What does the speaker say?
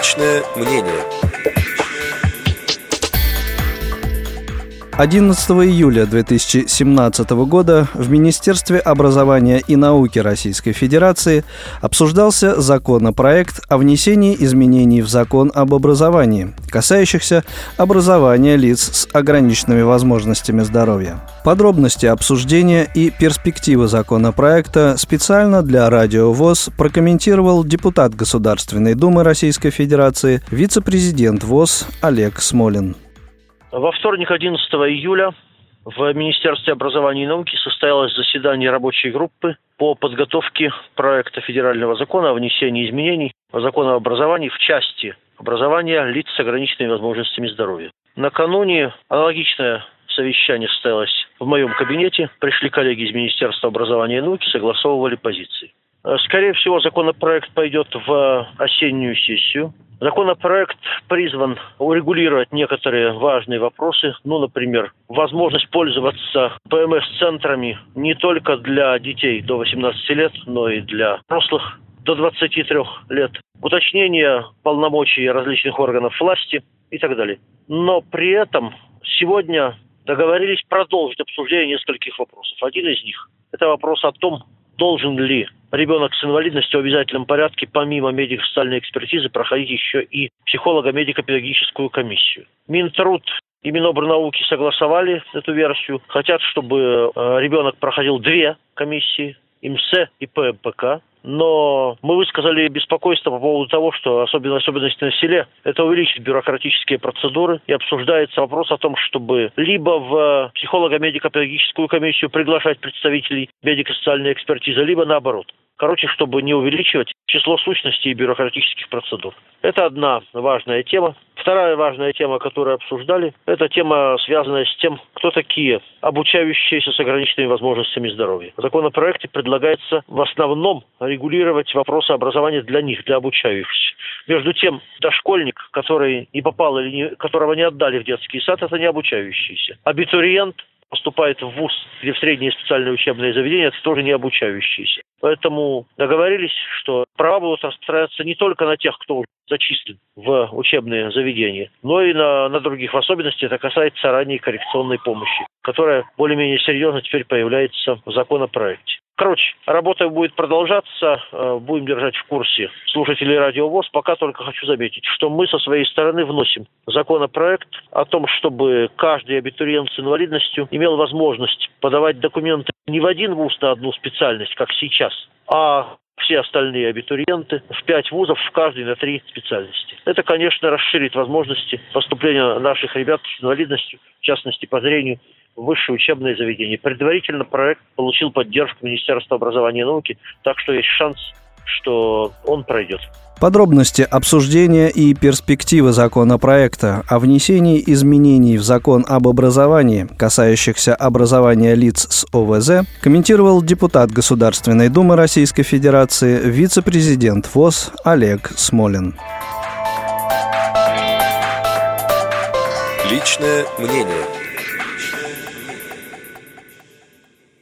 Личное мнение. 11 июля 2017 года в Министерстве образования и науки Российской Федерации обсуждался законопроект о внесении изменений в закон об образовании, касающихся образования лиц с ограниченными возможностями здоровья. Подробности обсуждения и перспективы законопроекта специально для Радио ВОЗ прокомментировал депутат Государственной Думы Российской Федерации, вице-президент ВОЗ Олег Смолин. Во вторник, 11 июля, в Министерстве образования и науки состоялось заседание рабочей группы по подготовке проекта федерального закона о внесении изменений в закон об образовании в части образования лиц с ограниченными возможностями здоровья. Накануне аналогичное совещание состоялось в моем кабинете. Пришли коллеги из Министерства образования и науки, согласовывали позиции. Скорее всего, законопроект пойдет в осеннюю сессию. Законопроект призван урегулировать некоторые важные вопросы, ну, например, возможность пользоваться ПМС-центрами не только для детей до 18 лет, но и для взрослых до 23 лет, уточнение полномочий различных органов власти и так далее. Но при этом сегодня договорились продолжить обсуждение нескольких вопросов. Один из них – это вопрос о том, должен ли ребенок с инвалидностью в обязательном порядке, помимо медико-социальной экспертизы, проходить еще и психолого-медико-педагогическую комиссию. Минтруд и Минобрнауки согласовали эту версию. Хотят, чтобы э, ребенок проходил две комиссии, ИМС и ПМПК но мы высказали беспокойство по поводу того, что особенно особенность на селе – это увеличить бюрократические процедуры и обсуждается вопрос о том, чтобы либо в психолого-медико-педагогическую комиссию приглашать представителей медико-социальной экспертизы, либо наоборот. Короче, чтобы не увеличивать число сущностей и бюрократических процедур. Это одна важная тема. Вторая важная тема, которую обсуждали, это тема, связанная с тем, кто такие обучающиеся с ограниченными возможностями здоровья. В законопроекте предлагается в основном регулировать вопросы образования для них, для обучающихся. Между тем, дошкольник, который не попал или не, которого не отдали в детский сад, это не обучающийся. Абитуриент, поступает в ВУЗ или в среднее специальное учебное заведение, это тоже не обучающиеся. Поэтому договорились, что права будут распространяться не только на тех, кто зачислен в учебные заведения, но и на, на других. В особенности это касается ранней коррекционной помощи, которая более-менее серьезно теперь появляется в законопроекте. Короче, работа будет продолжаться, э, будем держать в курсе слушателей Радио ВОЗ. Пока только хочу заметить, что мы со своей стороны вносим законопроект о том, чтобы каждый абитуриент с инвалидностью имел возможность подавать документы не в один вуз на одну специальность, как сейчас, а все остальные абитуриенты в пять вузов, в каждой на три специальности. Это, конечно, расширит возможности поступления наших ребят с инвалидностью, в частности по зрению, высшее учебное заведение. Предварительно проект получил поддержку Министерства образования и науки, так что есть шанс, что он пройдет. Подробности обсуждения и перспективы законопроекта о внесении изменений в закон об образовании, касающихся образования лиц с ОВЗ, комментировал депутат Государственной Думы Российской Федерации, вице-президент ВОЗ Олег Смолин. Личное мнение –